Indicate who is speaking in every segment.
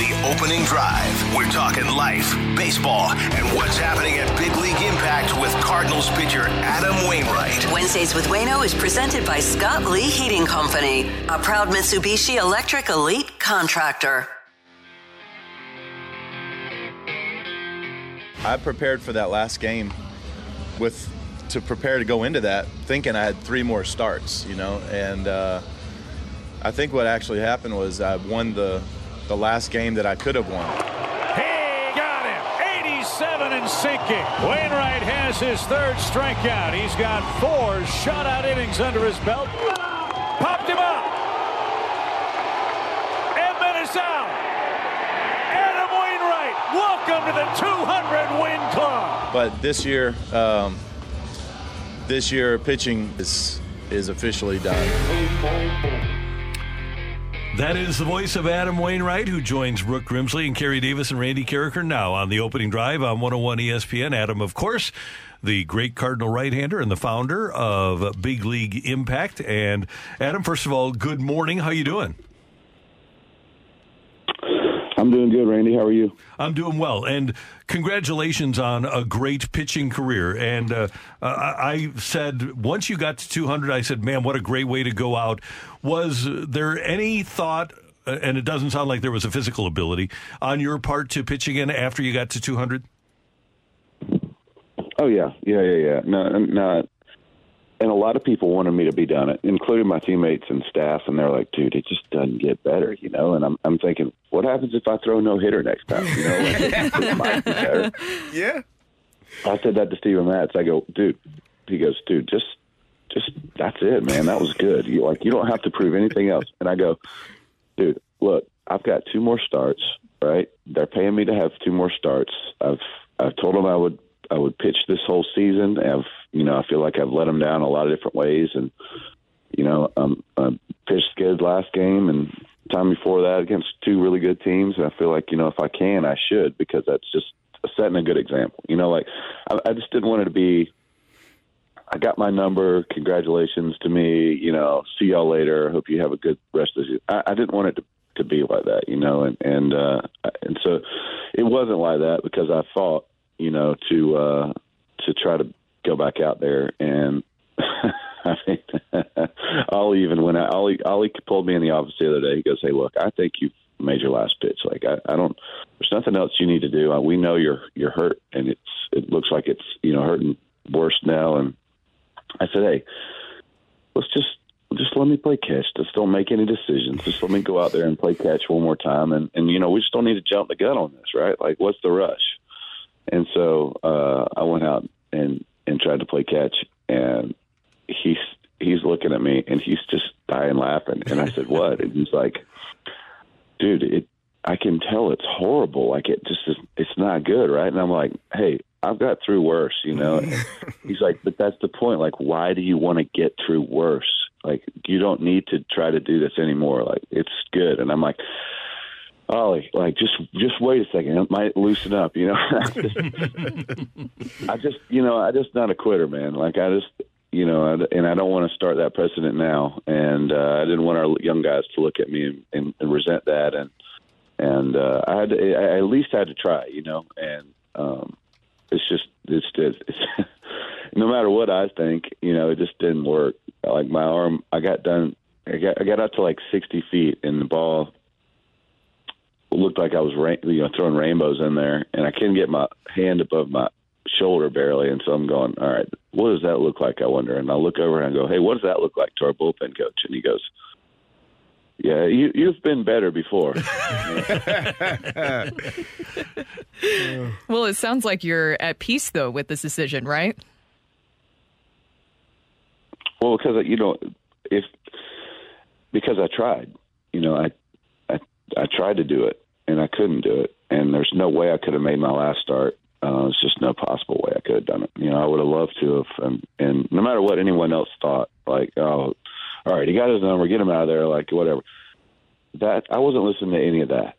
Speaker 1: the opening drive. We're talking life, baseball, and what's happening at Big League Impact with Cardinals pitcher Adam Wainwright.
Speaker 2: Wednesdays with Wayno is presented by Scott Lee Heating Company, a proud Mitsubishi Electric Elite contractor.
Speaker 3: I prepared for that last game with to prepare to go into that thinking I had three more starts, you know, and uh, I think what actually happened was I won the the last game that I could have won.
Speaker 4: He got him. 87 and sinking. Wainwright has his third strikeout. He's got four shutout innings under his belt. Popped him up. Edman is out. Adam Wainwright, welcome to the 200 win club.
Speaker 3: But this year, um, this year pitching is is officially done.
Speaker 5: That is the voice of Adam Wainwright, who joins Brooke Grimsley and Carey Davis and Randy Karraker now on the opening drive on 101 ESPN. Adam, of course, the great Cardinal right-hander and the founder of Big League Impact. And Adam, first of all, good morning. How you doing?
Speaker 6: I'm doing good, Randy. How are you?
Speaker 5: I'm doing well, and congratulations on a great pitching career. And uh, I said once you got to 200, I said, "Man, what a great way to go out." Was there any thought? uh, And it doesn't sound like there was a physical ability on your part to pitch again after you got to 200.
Speaker 6: Oh yeah, yeah, yeah, yeah. No, no. And a lot of people wanted me to be done it, including my teammates and staff. And they're like, "Dude, it just doesn't get better," you know. And I'm, I'm thinking, what happens if I throw no hitter next time? You know, like, it might be better.
Speaker 3: Yeah.
Speaker 6: I said that to Steven Matz. I go, dude. He goes, dude, just, just that's it, man. That was good. You like, you don't have to prove anything else. And I go, dude, look, I've got two more starts. Right? They're paying me to have two more starts. I've, I've told them I would, I would pitch this whole season. I've, you know, I feel like I've let them down a lot of different ways, and you know, um, I pitched good last game and time before that against two really good teams. And I feel like, you know, if I can, I should because that's just setting a good example. You know, like I, I just didn't want it to be. I got my number. Congratulations to me. You know, see y'all later. Hope you have a good rest of the season. I, I didn't want it to, to be like that, you know, and and uh, and so it wasn't like that because I fought, you know, to uh, to try to go back out there and. I mean, Ollie even went out. Ollie, Ollie pulled me in the office the other day. He goes, "Hey, look, I think you made your last pitch. Like, I, I don't. There's nothing else you need to do. We know you're you're hurt, and it's it looks like it's you know hurting worse now." And I said, "Hey, let's just just let me play catch. Just don't make any decisions. Just let me go out there and play catch one more time. And and you know, we just don't need to jump the gun on this, right? Like, what's the rush?" And so uh, I went out and and tried to play catch, and he's he's looking at me and he's just dying laughing. And I said, "What?" And he's like, "Dude, it. I can tell it's horrible. Like it just is. It's not good, right?" And I'm like, "Hey, I've got through worse, you know." And he's like, "But that's the point. Like, why do you want to get through worse? Like, you don't need to try to do this anymore. Like, it's good." And I'm like. Ollie, like just just wait a second. It might loosen up, you know. I just, you know, I just not a quitter, man. Like I just, you know, I- and I don't want to start that precedent now. And uh, I didn't want our young guys to look at me and, and, and resent that. And and uh, I had to, I at least had to try, you know. And um, it's just, it's just, it's, no matter what I think, you know, it just didn't work. Like my arm, I got done. I got I got out to like sixty feet, and the ball looked like I was ra- you know throwing rainbows in there, and I couldn't get my hand above my shoulder barely, and so I'm going, all right, what does that look like? I wonder, and I look over and I go, hey, what does that look like to our bullpen coach? And he goes, yeah, you you've been better before.
Speaker 7: Well, it sounds like you're at peace though with this decision, right?
Speaker 6: Well, because you know, if because I tried, you know, I I tried to do it and I couldn't do it, and there's no way I could have made my last start. Uh, there's just no possible way I could have done it. You know, I would have loved to have, and, and no matter what anyone else thought, like, oh, all right, he got his number, get him out of there, like whatever. that I wasn't listening to any of that.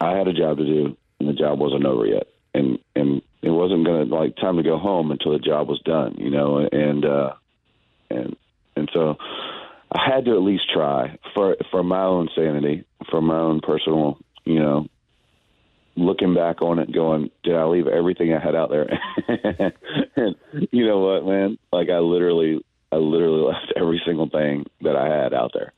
Speaker 6: I had a job to do, and the job wasn't over yet, and and it wasn't to like time to go home until the job was done, you know, and uh, and and so I had to at least try for for my own sanity, for my own personal, you know, looking back on it, going, did I leave everything I had out there? and you know what, man? Like I literally, I literally left every single thing that I had out there.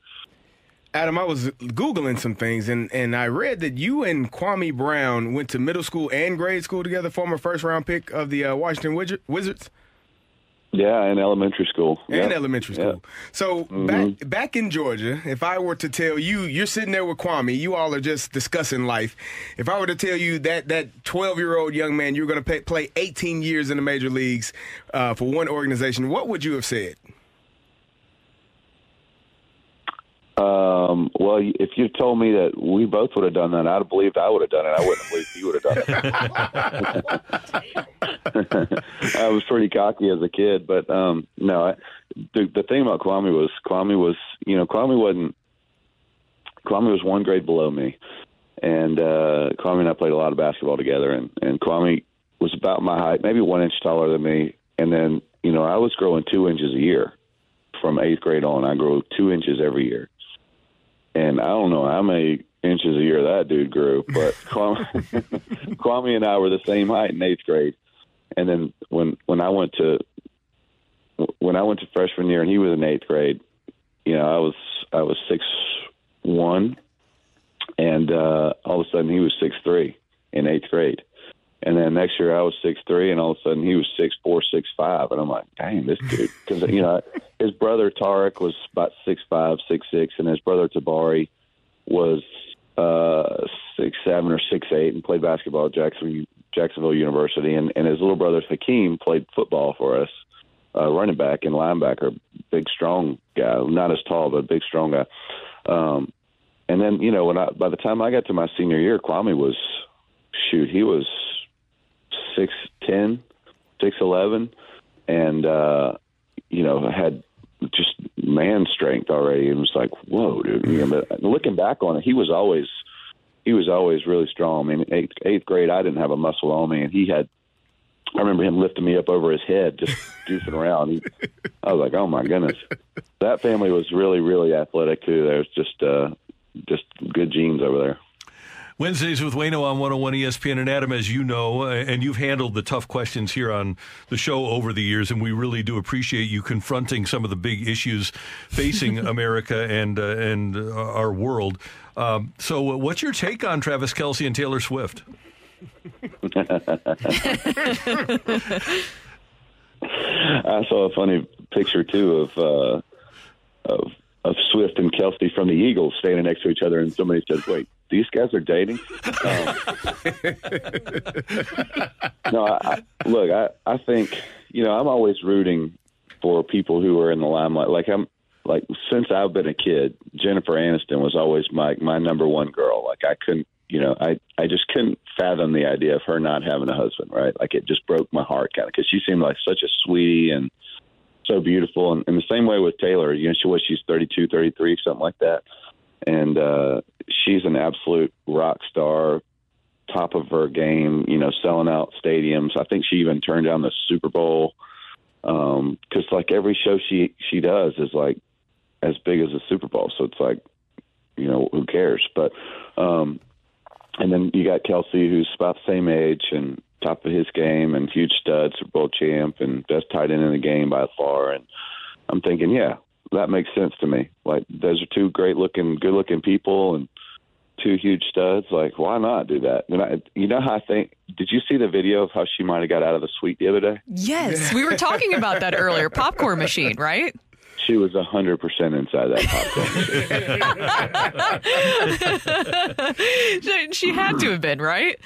Speaker 8: Adam, I was Googling some things and, and I read that you and Kwame Brown went to middle school and grade school together, former first round pick of the uh, Washington Wizards.
Speaker 6: Yeah, in elementary school.
Speaker 8: And elementary school. Yeah. So mm-hmm. back back in Georgia, if I were to tell you, you're sitting there with Kwame, you all are just discussing life. If I were to tell you that that 12 year old young man, you're going to play 18 years in the major leagues uh, for one organization, what would you have said?
Speaker 6: Um, well, if you told me that we both would have done that, I'd have believed I would have done it. I wouldn't have believed you would have done it. I was pretty cocky as a kid, but um, no. I, the, the thing about Kwame was Kwame was, you know, Kwame wasn't. Kwame was one grade below me, and uh, Kwame and I played a lot of basketball together. And and Kwame was about my height, maybe one inch taller than me. And then, you know, I was growing two inches a year from eighth grade on. I grew two inches every year and I don't know how many inches a year that dude grew, but Kwame, Kwame and I were the same height in eighth grade, and then when when I went to when I went to freshman year and he was in eighth grade, you know I was I was six one, and uh, all of a sudden he was six three in eighth grade. And then next year I was six three, and all of a sudden he was six four, six five, and I'm like, dang, this dude. Because you know his brother Tarek was about six five, six six, and his brother Tabari was uh, six seven or six eight, and played basketball at Jacksonville, Jacksonville University, and and his little brother Hakeem played football for us, uh, running back and linebacker, big strong guy, not as tall but big strong guy. Um, and then you know when I by the time I got to my senior year, Kwame was shoot, he was six ten, six eleven, and uh, you know had just man strength already. It was like, whoa, dude. You know, but looking back on it, he was always he was always really strong. I mean, eighth, eighth grade, I didn't have a muscle on me, and he had. I remember him lifting me up over his head, just goofing around. He, I was like, oh my goodness, that family was really, really athletic too. There's just, uh, just good genes over there.
Speaker 5: Wednesdays with Wayno on 101 ESPN. And Adam, as you know, uh, and you've handled the tough questions here on the show over the years, and we really do appreciate you confronting some of the big issues facing America and, uh, and uh, our world. Um, so, uh, what's your take on Travis Kelce and Taylor Swift?
Speaker 6: I saw a funny picture too of uh, of of Swift and Kelce from the Eagles standing next to each other, and somebody said, "Wait, these guys are dating. Um, no, I, I, look, I, I think you know I'm always rooting for people who are in the limelight. Like I'm like since I've been a kid, Jennifer Aniston was always my my number one girl. Like I couldn't, you know, I I just couldn't fathom the idea of her not having a husband. Right? Like it just broke my heart, kind of, because she seemed like such a sweetie and so beautiful. And in the same way with Taylor, you know, she was she's 32, 33, something like that and uh, she's an absolute rock star, top of her game. You know, selling out stadiums. I think she even turned down the Super Bowl because, um, like, every show she she does is like as big as the Super Bowl. So it's like, you know, who cares? But um, and then you got Kelce, who's about the same age and top of his game, and huge stud, Super Bowl champ, and best tight end in the game by far. And I'm thinking, yeah, that makes sense to me. Like those are two great looking, good looking people and two huge studs. Like why not do that? And I, you know how I think. Did you see the video of how she might have got out of the suite the other day?
Speaker 7: Yes, we were talking about that earlier. Popcorn machine, right?
Speaker 6: She was a hundred percent inside that
Speaker 7: popcorn machine. she had to have been, right?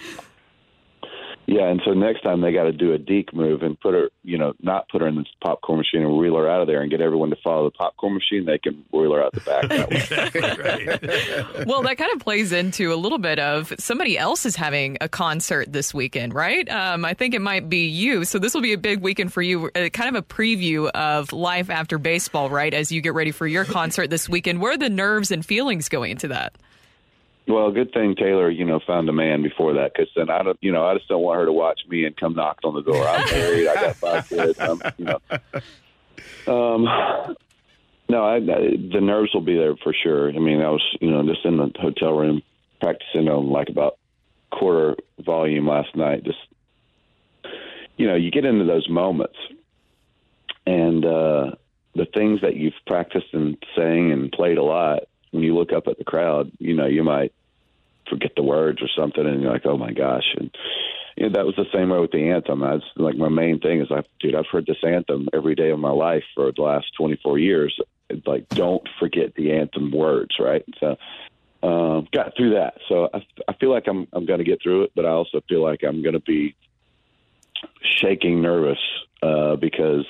Speaker 6: Yeah, and so next time they got to do a deke move and put her, you know, not put her in the popcorn machine and wheel her out of there and get everyone to follow the popcorn machine. They can wheel her out the back. That way.
Speaker 7: well, that kind of plays into a little bit of somebody else is having a concert this weekend, right? Um, I think it might be you. So this will be a big weekend for you. Uh, kind of a preview of life after baseball, right? As you get ready for your concert this weekend. Where are the nerves and feelings going into that?
Speaker 6: Well, good thing Taylor, you know, found a man before that, because then I don't, you know, I just don't want her to watch me and come knock on the door. I'm married, I got five kids, I'm, you know. Um, no, I, the nerves will be there for sure. I mean, I was, you know, just in the hotel room practicing on like about quarter volume last night. Just, you know, you get into those moments, and uh, the things that you've practiced and sang and played a lot. When you look up at the crowd, you know, you might forget the words or something, and you're like, oh my gosh. And you know, that was the same way with the anthem. That's like my main thing is, I, dude, I've heard this anthem every day of my life for the last 24 years. Like, don't forget the anthem words, right? So, um, got through that. So I, I feel like I'm I'm going to get through it, but I also feel like I'm going to be shaking nervous uh, because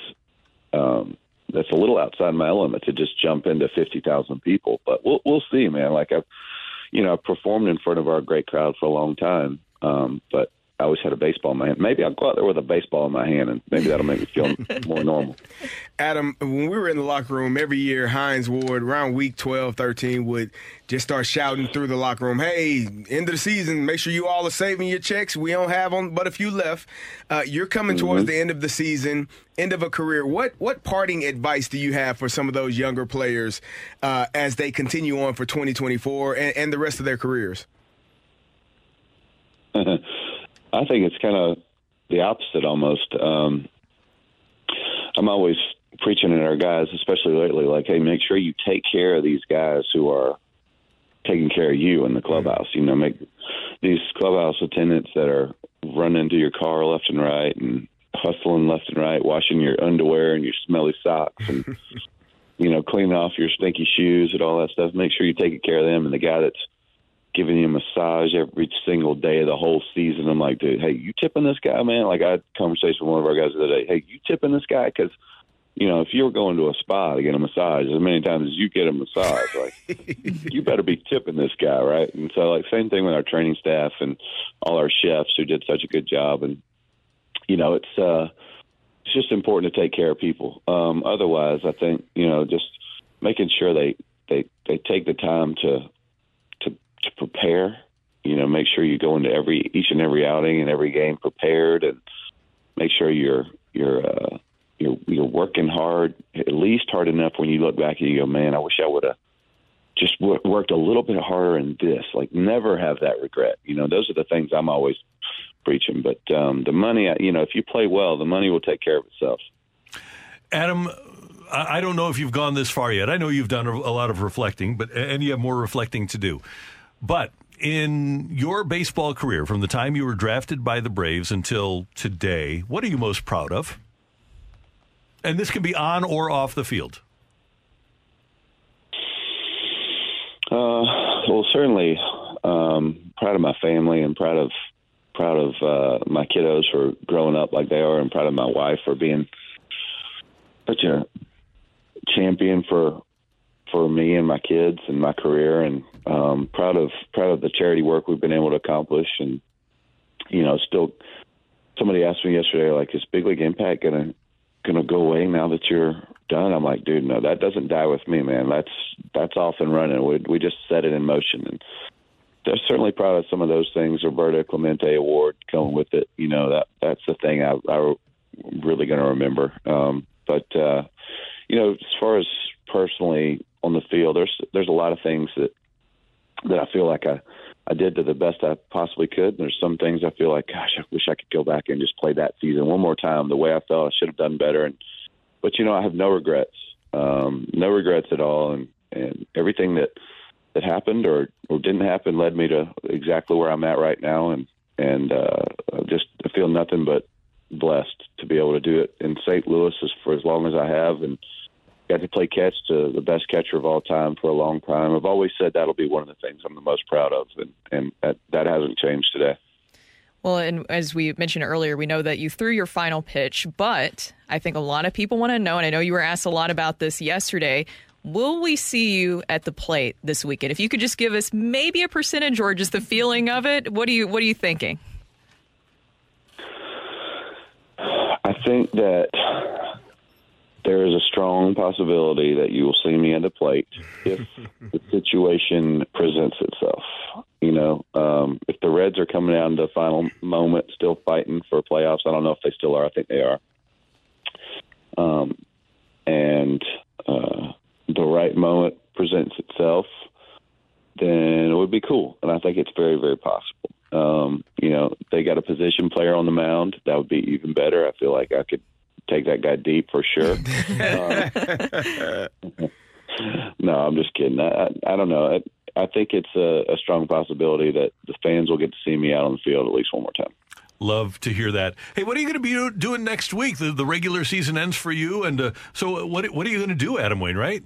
Speaker 6: um, that's a little outside my element to just jump into 50,000 people. But we'll we'll see, man. Like I've you know, I've performed in front of our great crowd for a long time. Um, but I always had a baseball in my hand. Maybe I'll go out there with a baseball in my hand, and maybe that'll make me feel more normal.
Speaker 8: Adam, when we were in the locker room every year, Hines Ward, around week 12, 13, would just start shouting through the locker room, hey, end of the season, make sure you all are saving your checks. We don't have on but a few left. Uh, you're coming mm-hmm. towards the end of the season, end of a career. What what parting advice do you have for some of those younger players uh, as they continue on for 2024 and, and the rest of their careers?
Speaker 6: I think it's kind of the opposite almost. Um, I'm always preaching at our guys, especially lately, like, hey, make sure you take care of these guys who are taking care of you in the clubhouse. You know, make these clubhouse attendants that are running to your car left and right and hustling left and right, washing your underwear and your smelly socks and you know, cleaning off your stinky shoes and all that stuff. Make sure you're taking care of them. And the guy that's giving you a massage every single day of the whole season. I'm like, dude, hey, you tipping this guy, man? Like I had a conversation with one of our guys the other day. Hey, you tipping this guy? Because you know, if you're going to a spa to get a massage, as many times as you get a massage, like you better be tipping this guy, right? And so, like, same thing with our training staff and all our chefs who did such a good job. And you know, it's uh, it's just important to take care of people. Um, otherwise, I think you know, just making sure they they they take the time to to prepare. You know, make sure you go into every each and every outing and every game prepared, and make sure you're you're uh, you're you're working hard, at least hard enough when you look back and you go, man, I wish I would have just w- worked a little bit harder in this. Like, never have that regret. You know, those are the things I'm always preaching. But um, the money, you know, if you play well, the money will take care of itself.
Speaker 5: Adam, I don't know if you've gone this far yet. I know you've done a lot of reflecting, but and you have more reflecting to do. But in your baseball career, from the time you were drafted by the Braves until today, what are you most proud of? And this can be on or off the field.
Speaker 6: Uh, well, certainly um, proud of my family and proud of proud of uh, my kiddos for growing up like they are, and proud of my wife for being such a champion for for me and my kids and my career, and um, proud of proud of the charity work we've been able to accomplish. And you know, still, somebody asked me yesterday, like, is Big League Impact gonna gonna go away now that you're done? I'm like, dude, no, that doesn't die with me, man. That's that's off and running. We we just set it in motion, and they're certainly proud of some of those things. Roberto Clemente Award coming with it. You know, that that's the thing I, I really going to remember. Um, but uh, you know, as far as personally on the field, there's there's a lot of things that that I feel like I I did to the best I possibly could. And there's some things I feel like, gosh, I wish I could go back and just play that season one more time the way I felt I should have done better. And but you know, I have no regrets, um, no regrets at all, and and everything that that happened or or didn't happen led me to exactly where I'm at right now, and and uh, just I feel nothing but blessed to be able to do it in St. Louis for as long as I have, and got to play catch to the best catcher of all time for a long time. I've always said that'll be one of the things I'm the most proud of, and, and that, that hasn't changed today.
Speaker 7: Well, and as we mentioned earlier, we know that you threw your final pitch, but I think a lot of people want to know, and I know you were asked a lot about this yesterday. Will we see you at the plate this weekend? If you could just give us maybe a percentage or just the feeling of it, what are you what are you thinking?
Speaker 6: I think that there is a strong possibility that you will see me at the plate if the situation presents itself. You know, um, if the Reds are coming down to the final moment, still fighting for playoffs, I don't know if they still are. I think they are. Um, and uh, the right moment presents itself, then it would be cool. And I think it's very, very possible. Um, you know, they got a position player on the mound. That would be even better. I feel like I could take that guy deep for sure. um, no, I'm just kidding. I, I, I don't know. I, I think it's a, a strong possibility that the fans will get to see me out on the field at least one more time.
Speaker 5: Love to hear that. Hey, what are you going to be doing next week? The, the regular season ends for you, and uh, so what? What are you going to do, Adam Wainwright?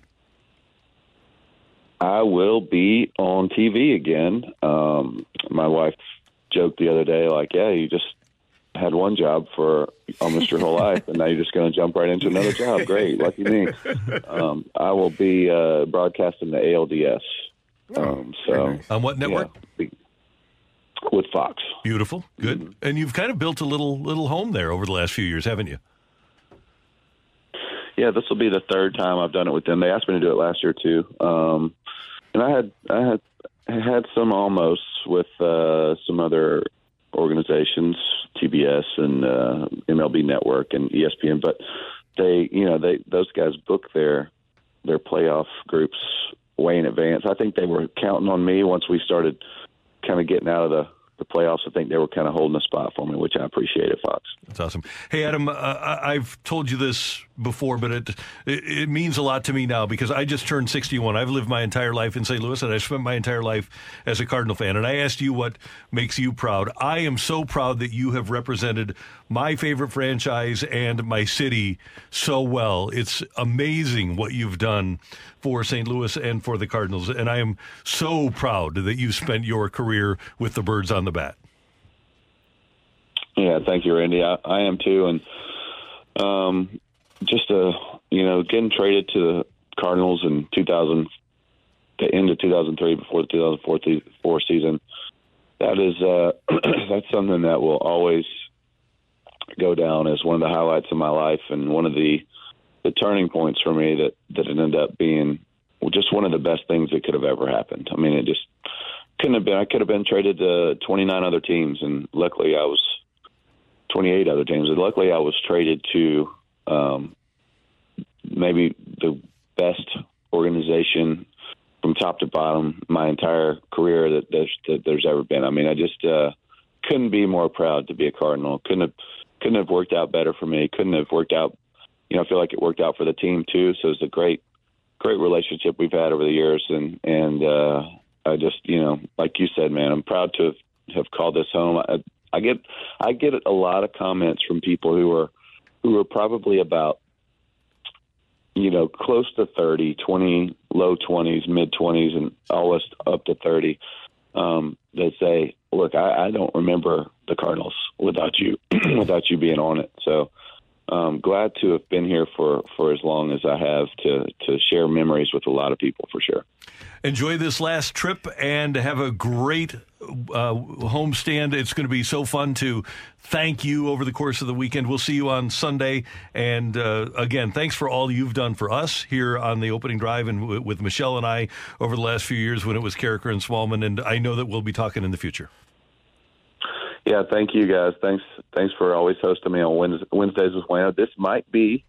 Speaker 6: I will be on TV again. Um, my wife joked the other day, like, "Yeah, you just had one job for almost your whole life, and now you're just going to jump right into another job. Great, lucky me. Um, I will be uh, broadcasting the ALDS. Um, so
Speaker 5: on what network?
Speaker 6: Yeah, with Fox.
Speaker 5: Beautiful, good. Mm-hmm. And you've kind of built a little little home there over the last few years, haven't you?
Speaker 6: Yeah, this will be the third time I've done it with them. They asked me to do it last year too, um, and I had I had had some almost with uh, some other organizations, TBS and uh, MLB Network and ESPN, but they, you know, they those guys book their their playoff groups way in advance. I think they were counting on me once we started kind of getting out of the the playoffs, I think they were kind of holding a spot for me, which I appreciated, Fox.
Speaker 5: That's awesome. Hey, Adam, uh, I've told you this before, but it, it, it means a lot to me now because I just turned 61. I've lived my entire life in St. Louis, and I spent my entire life as a Cardinal fan. And I asked you what makes you proud. I am so proud that you have represented my favorite franchise and my city so well. It's amazing what you've done for St. Louis and for the Cardinals. And I am so proud that you spent your career with the Birds on the bat.
Speaker 6: Yeah, thank you, Randy. I, I am too. And um, just, uh, you know, getting traded to the Cardinals in 2000, the end of 2003 before the 2004 season, that is, uh, that's something that will always go down as one of the highlights of my life and one of the the turning points for me that that it ended up being just one of the best things that could have ever happened. I mean, it just couldn't have been. I could have been traded to 29 other teams, and luckily I was 28 other teams. And luckily I was traded to um, maybe the best organization from top to bottom my entire career that there's, that there's ever been. I mean, I just uh, couldn't be more proud to be a Cardinal. Couldn't have couldn't have worked out better for me. Couldn't have worked out you know, I feel like it worked out for the team too. So it's a great, great relationship we've had over the years, and and uh, I just, you know, like you said, man, I'm proud to have, have called this home. I, I get, I get a lot of comments from people who are, who are probably about, you know, close to 30, 20, low 20s, mid 20s, and almost up to 30. Um, that say, look, I, I don't remember the Cardinals without you, without you being on it. So um, glad to have been here for, for as long as I have to, to share memories with a lot of people for sure.
Speaker 5: Enjoy this last trip and have a great uh, homestand. It's going to be so fun to thank you over the course of the weekend. We'll see you on Sunday. And uh, again, thanks for all you've done for us here on the opening drive and w- with Michelle and I over the last few years when it was Karraker and Smallmon. And I know that we'll be talking in the future.
Speaker 6: Yeah, thank you guys. Thanks, thanks for always hosting me on Wednesdays with Wayno. This might be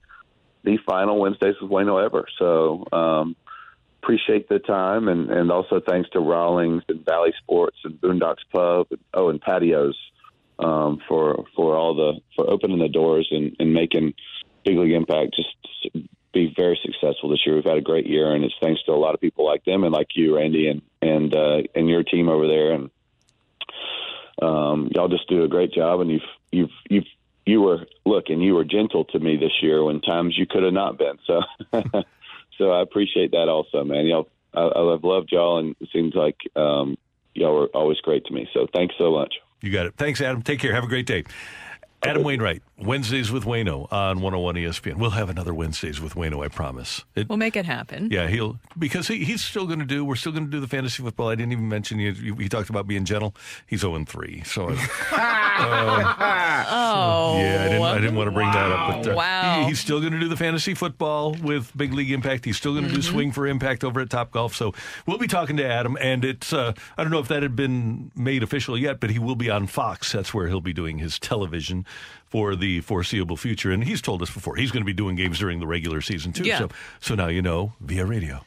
Speaker 6: the final Wednesdays with Wayno ever. So um, appreciate the time, and and also thanks to Rawlings and Valley Sports and Boondocks Pub. And, oh, and patios um, for for all the for opening the doors and, and making Big League Impact just be very successful this year. We've had a great year, and it's thanks to a lot of people like them and like you, Randy, and and uh, and your team over there, and um, y'all just do a great job, and you've you've you've you were look, and you were gentle to me this year when times you could have not been. So, so I appreciate that also, man. Y'all, I, I've loved y'all, and it seems like um, y'all were always great to me. So, thanks so much.
Speaker 5: You got it. Thanks, Adam. Take care. Have a great day. Adam Wainwright, Wednesdays with Wayno on 101 ESPN. We'll have another Wednesdays with Wayno, I promise. It,
Speaker 7: We'll make it happen.
Speaker 5: yeah, he'll because he, he's still going to do. We're still going to do the fantasy football. I didn't even mention he, he talked about being gentle. He's zero and three. So uh,
Speaker 7: Oh.
Speaker 5: yeah, I didn't, I didn't want to bring that up. But uh,
Speaker 7: Wow.
Speaker 5: he- he's still going to do the fantasy football with Big League Impact. He's still going to do
Speaker 7: Mm-hmm.
Speaker 5: Swing for Impact over at Topgolf. So we'll be talking to Adam, and it's uh, I don't know if that had been made official yet, but he will be on Fox. That's where he'll be doing his television for the foreseeable future. And he's told us before he's going to be doing games during the regular season too.
Speaker 7: Yeah.
Speaker 5: So so now you know via radio.